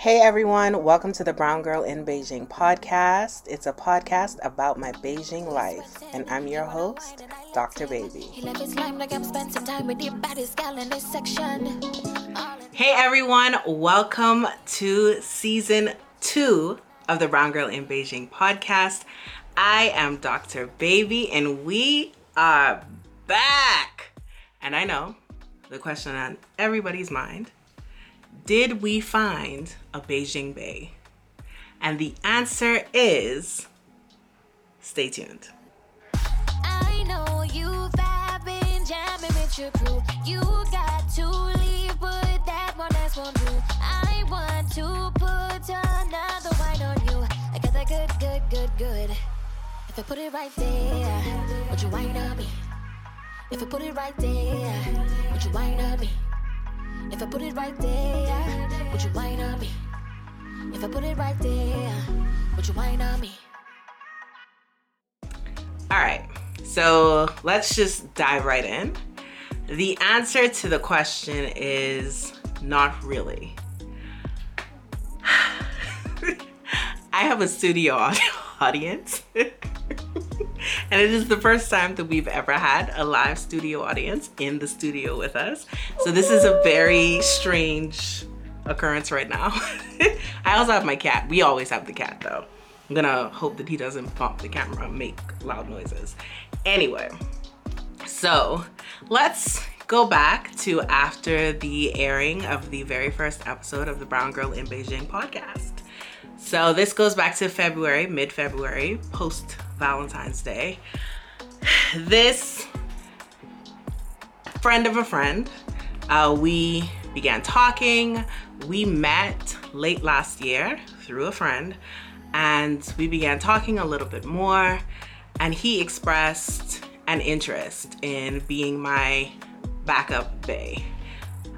Hey everyone, welcome to the Brown Girl in Beijing podcast. It's a podcast about my Beijing life, and I'm your host, Dr. Baby. Hey everyone, welcome to season two of the Brown Girl in Beijing podcast. I am Dr. Baby, and we are back. And I know the question on everybody's mind did we find Beijing Bae? And the answer is stay tuned. I know you've been jamming with your crew. You got to leave, but that one last one do. I want to put another wine on you. I got that good, good, good, good. If I put it right there, would you wine on me? If I put it right there, would you wine on me? If I put it right there, would you whine on me? If I put it right there, would you whine on me? All right, so let's just dive right in. The answer to the question is not really. I have a studio audience. and it is the first time that we've ever had a live studio audience in the studio with us. So this is a very strange occurrence right now. I also have my cat. We always have the cat though. I'm gonna hope that he doesn't bump the camera and make loud noises. Anyway, so let's go back to after the airing of the very first episode of the Brown Girl in Beijing podcast. So this goes back to February, mid February, post Valentine's Day. This friend of a friend, uh, we began talking. We met late last year through a friend, and we began talking a little bit more. And he expressed an interest in being my backup bae.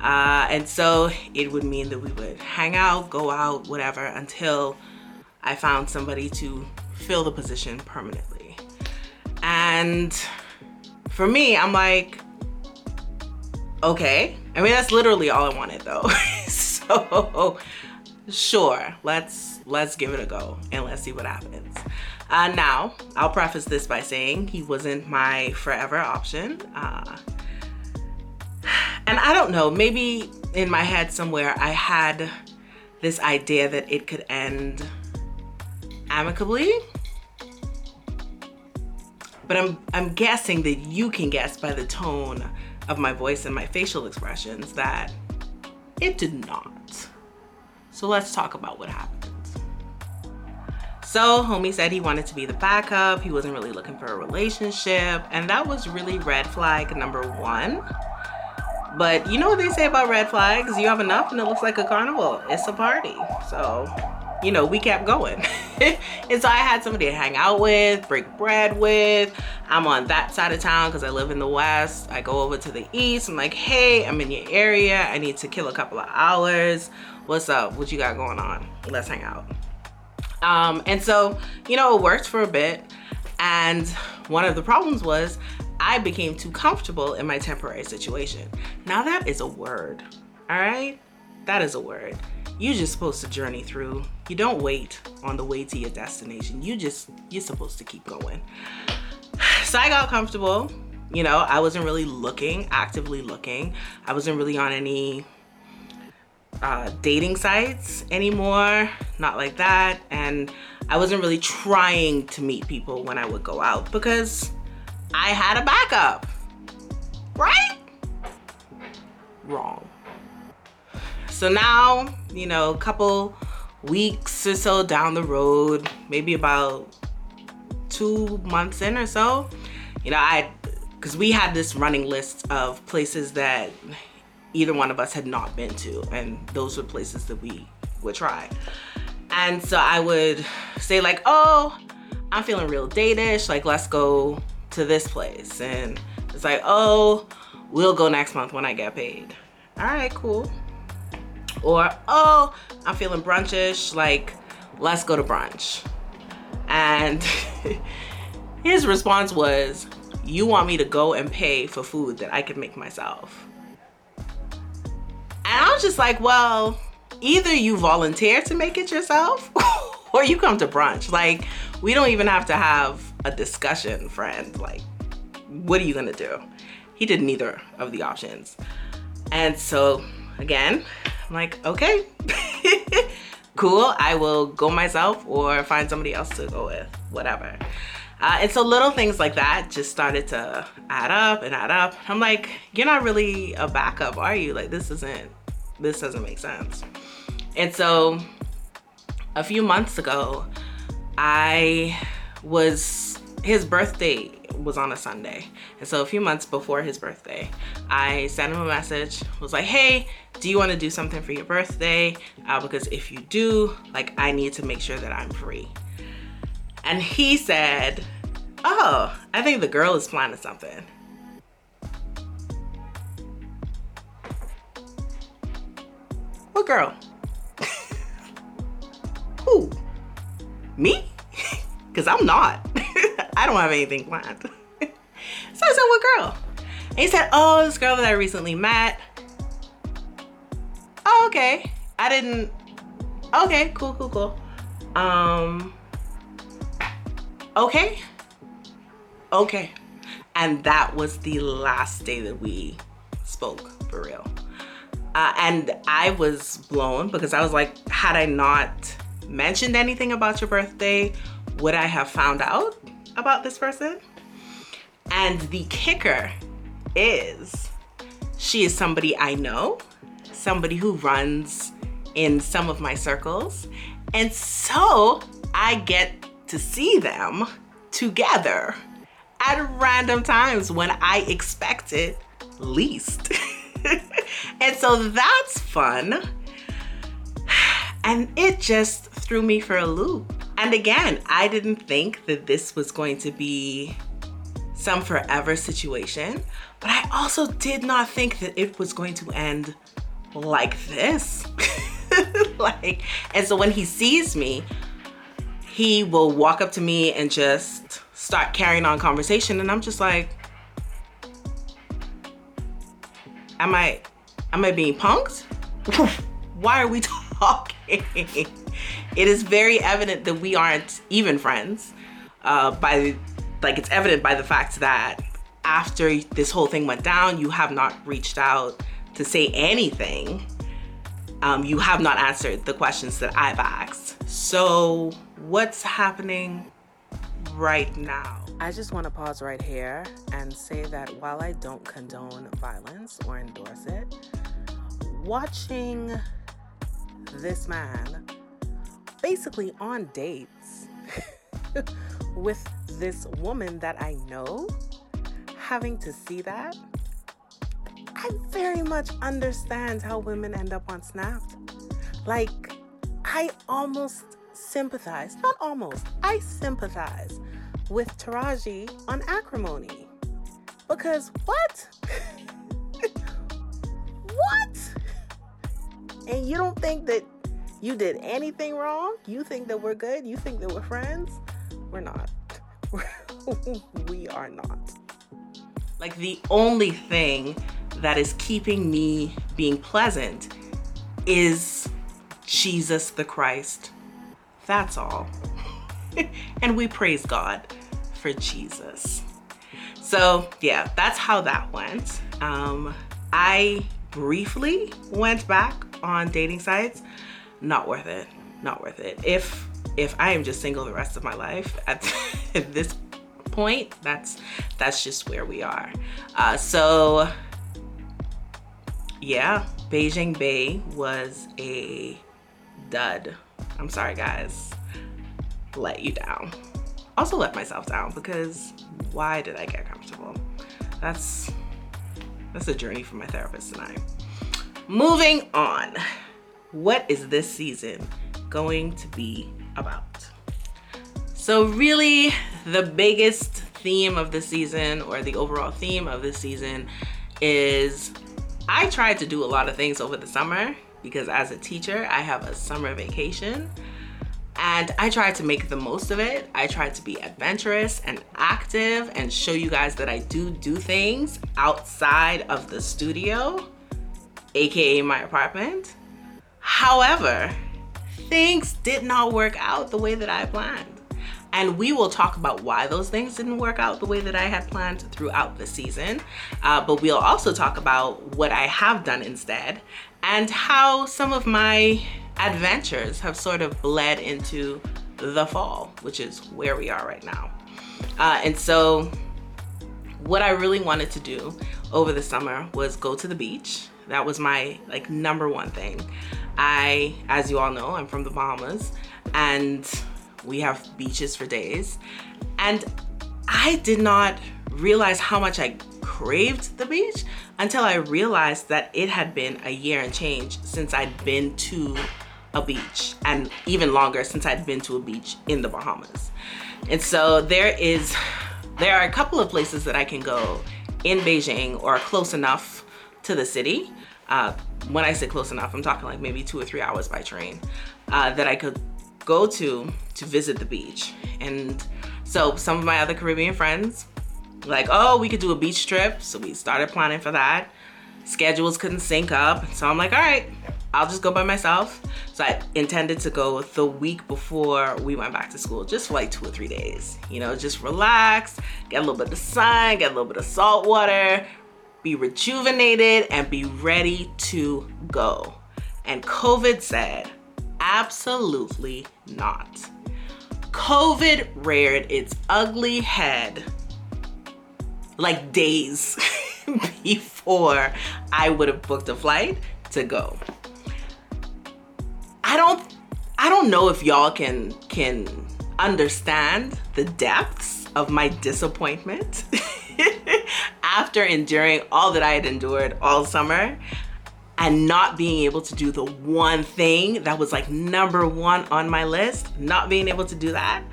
Uh, and so it would mean that we would hang out, go out, whatever, until I found somebody to fill the position permanently. And for me, I'm like, okay. I mean, that's literally all I wanted though. so sure, let's let's give it a go and let's see what happens. Uh, now, I'll preface this by saying he wasn't my forever option. Uh, and I don't know, maybe in my head somewhere I had this idea that it could end amicably. But I'm I'm guessing that you can guess by the tone of my voice and my facial expressions that it did not. So let's talk about what happened. So, homie said he wanted to be the backup. He wasn't really looking for a relationship. And that was really red flag number one. But you know what they say about red flags? You have enough and it looks like a carnival. It's a party. So, you know, we kept going. and so I had somebody to hang out with, break bread with. I'm on that side of town because I live in the west. I go over to the east. I'm like, hey, I'm in your area. I need to kill a couple of hours. What's up? What you got going on? Let's hang out. Um, and so, you know, it worked for a bit. And one of the problems was I became too comfortable in my temporary situation. Now, that is a word, all right? That is a word. You're just supposed to journey through. You don't wait on the way to your destination. You just, you're supposed to keep going. So I got comfortable. You know, I wasn't really looking, actively looking. I wasn't really on any uh, dating sites anymore, not like that. And I wasn't really trying to meet people when I would go out because I had a backup, right? Wrong. So now, you know, a couple weeks or so down the road, maybe about two months in or so, you know, I, because we had this running list of places that either one of us had not been to, and those were places that we would try. And so I would say, like, oh, I'm feeling real datish, like, let's go to this place. And it's like, oh, we'll go next month when I get paid. All right, cool. Or, oh, I'm feeling brunchish, like, let's go to brunch. And his response was, you want me to go and pay for food that I can make myself. And I was just like, well, either you volunteer to make it yourself or you come to brunch. Like, we don't even have to have a discussion, friend. Like, what are you gonna do? He did neither of the options. And so, again, I'm like, okay, cool. I will go myself or find somebody else to go with, whatever. Uh, and so little things like that just started to add up and add up. I'm like, you're not really a backup, are you? Like, this isn't, this doesn't make sense. And so a few months ago, I was, his birthday was on a Sunday. And so a few months before his birthday, I sent him a message, was like, hey, do you want to do something for your birthday? Uh, because if you do, like, I need to make sure that I'm free. And he said, oh, I think the girl is planning something. What girl? Who? Me? Because I'm not. I don't have anything planned. so I said, what girl? And he said, oh, this girl that I recently met. Oh, okay. I didn't, okay, cool, cool, cool. Um, okay. Okay. And that was the last day that we spoke for real. Uh, and I was blown because I was like, had I not mentioned anything about your birthday, would I have found out about this person? And the kicker is she is somebody I know, somebody who runs in some of my circles. And so I get to see them together at random times when I expect it least. and so that's fun. And it just threw me for a loop. And again, I didn't think that this was going to be some forever situation, but I also did not think that it was going to end like this. like, and so when he sees me, he will walk up to me and just start carrying on conversation and I'm just like am I am I being punked? Why are we talking? It is very evident that we aren't even friends. Uh, by like it's evident by the fact that after this whole thing went down, you have not reached out to say anything. Um, you have not answered the questions that I've asked. So what's happening right now? I just want to pause right here and say that while I don't condone violence or endorse it, watching this man basically on dates with this woman that I know, having to see that, I very much understand how women end up on Snapped. Like, I almost sympathize, not almost, I sympathize with Taraji on Acrimony. Because what? what? And you don't think that you did anything wrong? You think that we're good? You think that we're friends? We're not. we are not. Like the only thing that is keeping me being pleasant is Jesus the Christ. That's all. and we praise God for Jesus. So, yeah, that's how that went. Um, I briefly went back on dating sites. Not worth it. Not worth it. If if I am just single the rest of my life at, this point, that's that's just where we are. Uh, so yeah, Beijing Bae was a dud. I'm sorry, guys let you down. Also let myself down because why did I get comfortable? That's that's a journey for my therapist tonight. Moving on. What is this season going to be about? So really the biggest theme of the season or the overall theme of this season is I tried to do a lot of things over the summer because as a teacher, I have a summer vacation and I tried to make the most of it. I tried to be adventurous and active and show you guys that I do do things outside of the studio, AKA my apartment. However, things did not work out the way that I planned. And we will talk about why those things didn't work out the way that I had planned throughout the season. Uh, but we'll also talk about what I have done instead and how some of my adventures have sort of bled into the fall, which is where we are right now. Uh, and so, what I really wanted to do over the summer was go to the beach. That was my like number one thing. I, as you all know, I'm from the Bahamas and we have beaches for days. And I did not realize how much I craved the beach until I realized that it had been a year and change since I'd been to a beach and even longer since I'd been to a beach in the Bahamas. And so there is there are a couple of places that I can go in Beijing or close enough to the city. Uh, when I say close enough, I'm talking like maybe two or three hours by train uh, that I could go to to visit the beach. And so some of my other Caribbean friends, like, oh, we could do a beach trip. So we started planning for that. Schedules couldn't sync up. So I'm like, all right, I'll just go by myself. So I intended to go the week before we went back to school, just for like two or three days. You know, just relax, get a little bit of sun, get a little bit of salt water, be rejuvenated, and be ready to go. And COVID said, absolutely not. COVID reared its ugly head like days before I would have booked a flight to go. I don't I don't know if y'all can can understand the depths of my disappointment after enduring all that I had endured all summer and not being able to do the one thing that was like number one on my list, not being able to do that,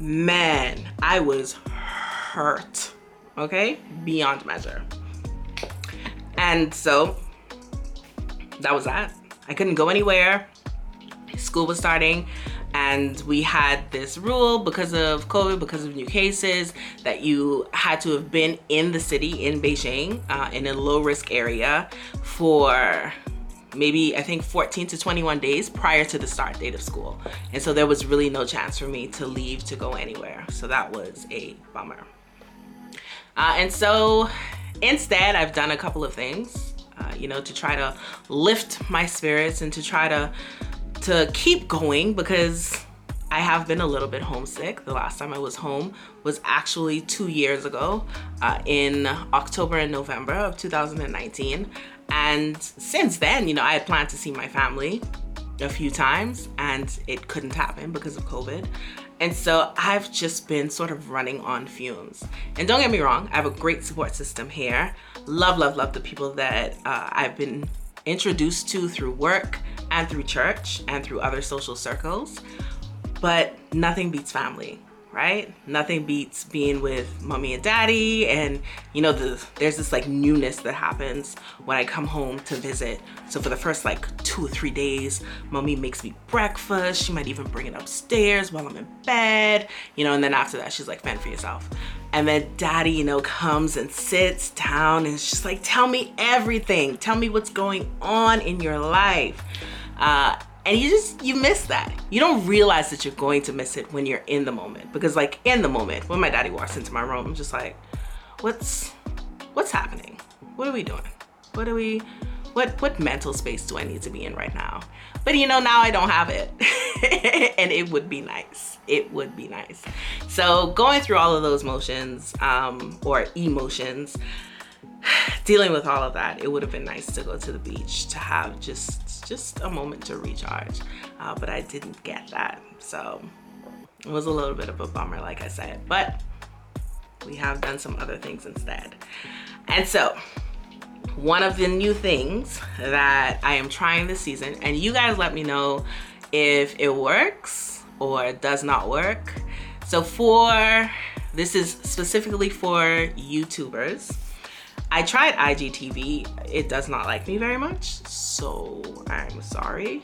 man, I was hurt, okay? Beyond measure. And so that was that. I couldn't go anywhere. School was starting, and we had this rule because of COVID, because of new cases, that you had to have been in the city in Beijing uh, in a low risk area for maybe I think 14 to 21 days prior to the start date of school. And so there was really no chance for me to leave to go anywhere. So that was a bummer. Uh, and so instead, I've done a couple of things uh, you know, to try to lift my spirits and to try to to keep going because I have been a little bit homesick. The last time I was home was actually two years ago uh, in October and November of 2019. And since then, you know, I had planned to see my family a few times and it couldn't happen because of COVID. And so I've just been sort of running on fumes. And don't get me wrong, I have a great support system here. Love, love, love the people that uh, I've been introduced to through work and through church and through other social circles. But nothing beats family right? Nothing beats being with mommy and daddy and you know the there's this like newness that happens when I come home to visit. So for the first like 2 or 3 days, mommy makes me breakfast. She might even bring it upstairs while I'm in bed, you know, and then after that she's like fend for yourself. And then daddy, you know, comes and sits down and it's just like tell me everything. Tell me what's going on in your life. Uh, and you just you miss that. You don't realize that you're going to miss it when you're in the moment. Because like in the moment when my daddy walks into my room i'm just like what's what's happening? What are we doing? What are we what what mental space do i need to be in right now? But you know now i don't have it. And it would be nice. It would be nice. So going through all of those motions um, or emotions dealing with all of that, it would have been nice to go to the beach to have just just a moment to recharge. Uh, but I didn't get that, so it was a little bit of a bummer, like I said. But we have done some other things instead. And so, one of the new things that I am trying this season, and you guys let me know if it works or does not work. So, for this is specifically for YouTubers. I tried IGTV. It does not like me very much, so I'm sorry.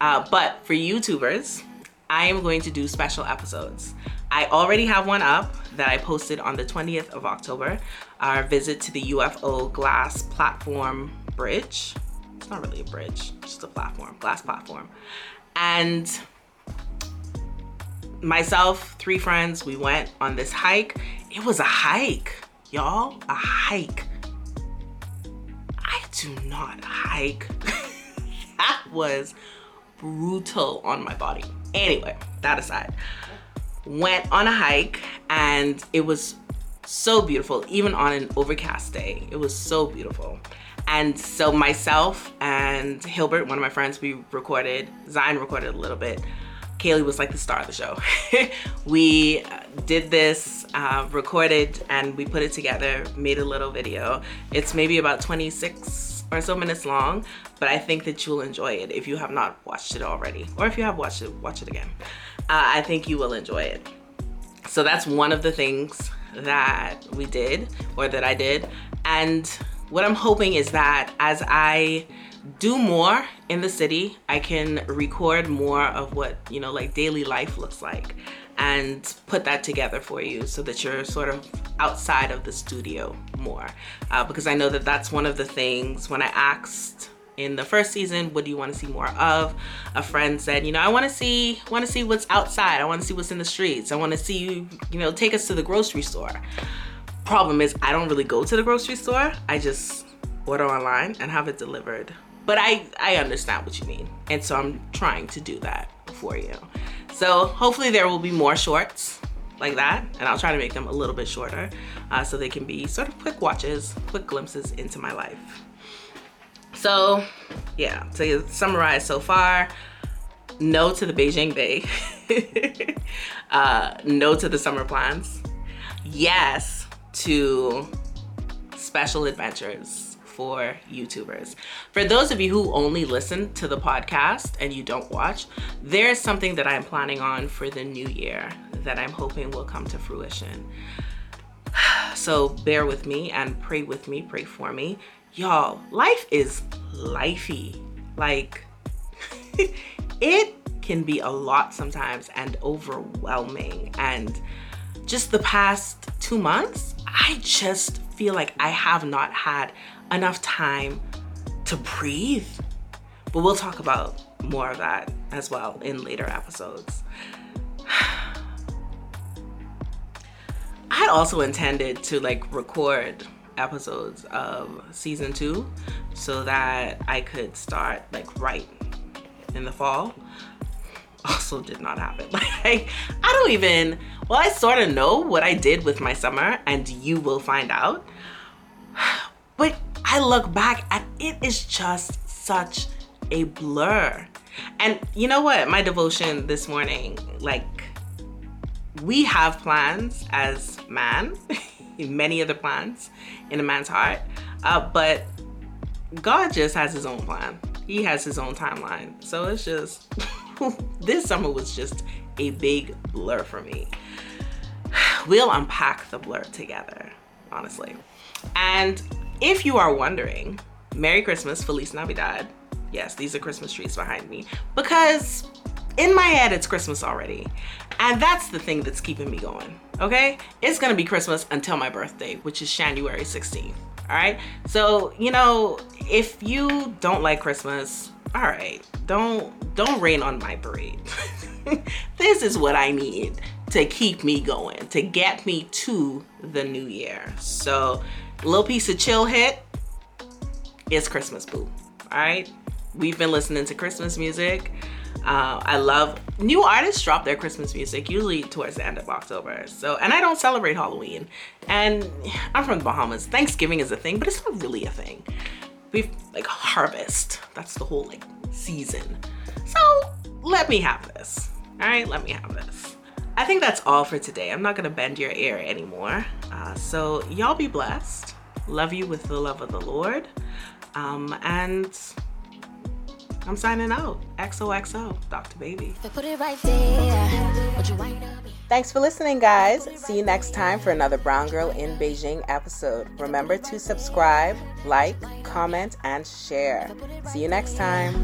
Uh, but for YouTubers, I am going to do special episodes. I already have one up that I posted on the 20th of October, our visit to the UFO glass platform bridge. It's not really a bridge, just a platform, glass platform. And myself, three friends, we went on this hike. It was a hike, y'all, a hike. I do not hike. that was brutal on my body. Anyway, that aside, went on a hike and it was so beautiful, even on an overcast day. It was so beautiful. And so myself and Hilbert, one of my friends, we recorded, Zion recorded a little bit. Kaylee was like the star of the show. we did this, uh, recorded, and we put it together, made a little video. It's maybe about 26 or so minutes long, but I think that you'll enjoy it if you have not watched it already. Or if you have watched it, watch it again. Uh, I think you will enjoy it. So that's one of the things that we did or that I did. And what I'm hoping is that as I do more in the city, I can record more of what, you know, like daily life looks like and put that together for you so that you're sort of outside of the studio more. Uh, because I know that that's one of the things when I asked in the first season what do you want to see more of? a friend said you know i want to see want to see what's outside. I want to see what's in the streets. I want to see you you know take us to the grocery store. Problem is i don't really go to the grocery store. I just order online and have it delivered but i i understand what you mean. And so i'm trying to do that for you. So hopefully there will be more shorts like that. And i'll try to make them a little bit shorter uh, so they can be sort of quick watches quick glimpses into my life. So, yeah, to summarize so far, no to the Beijing Bae, uh, no to the summer plans, yes to special adventures for YouTubers. For those of you who only listen to the podcast and you don't watch, there's something that I'm planning on for the new year that I'm hoping will come to fruition. So bear with me and pray with me, pray for me y'all, life is lifey. Like, it can be a lot sometimes and overwhelming. And just the past two months, I just feel like I have not had enough time to breathe. But we'll talk about more of that as well in later episodes. I had also intended to like record episodes of season two so that I could start like right in the fall. Also did not happen. Like I don't even well I sort of know what I did with my summer and you will find out. But I look back and it is just such a blur. And you know what? My devotion this morning, like we have plans as man. many other plans in a man's heart. Uh, but God just has his own plan. He has his own timeline. So it's just, this summer was just a big blur for me. We'll unpack the blur together, honestly. And if you are wondering, Merry Christmas, Feliz Navidad. Yes, these are Christmas trees behind me because in my head, it's Christmas already. And that's the thing that's keeping me going, okay? It's gonna be Christmas until my birthday, which is January 16th, all right? So, you know, if you don't like Christmas, all right, don't don't rain on my parade. this is what I need to keep me going, to get me to the new year. So, little piece of chill hit is Christmas boo. All right? We've been listening to Christmas music. Uh, I love new artists drop their Christmas music usually towards the end of October. So, and I don't celebrate Halloween. And I'm from the Bahamas. Thanksgiving is a thing, but it's not really a thing. We've like harvest. That's the whole like season. So let me have this. All right, let me have this. I think that's all for today. I'm not gonna bend your ear anymore. Uh, so y'all be blessed. Love you with the love of the Lord. Um, and I'm signing out. XOXO, Dr. Baby. Thanks for listening, guys. See you next time for another Brown Girl in Beijing episode. Remember to subscribe, like, comment, and share. See you next time.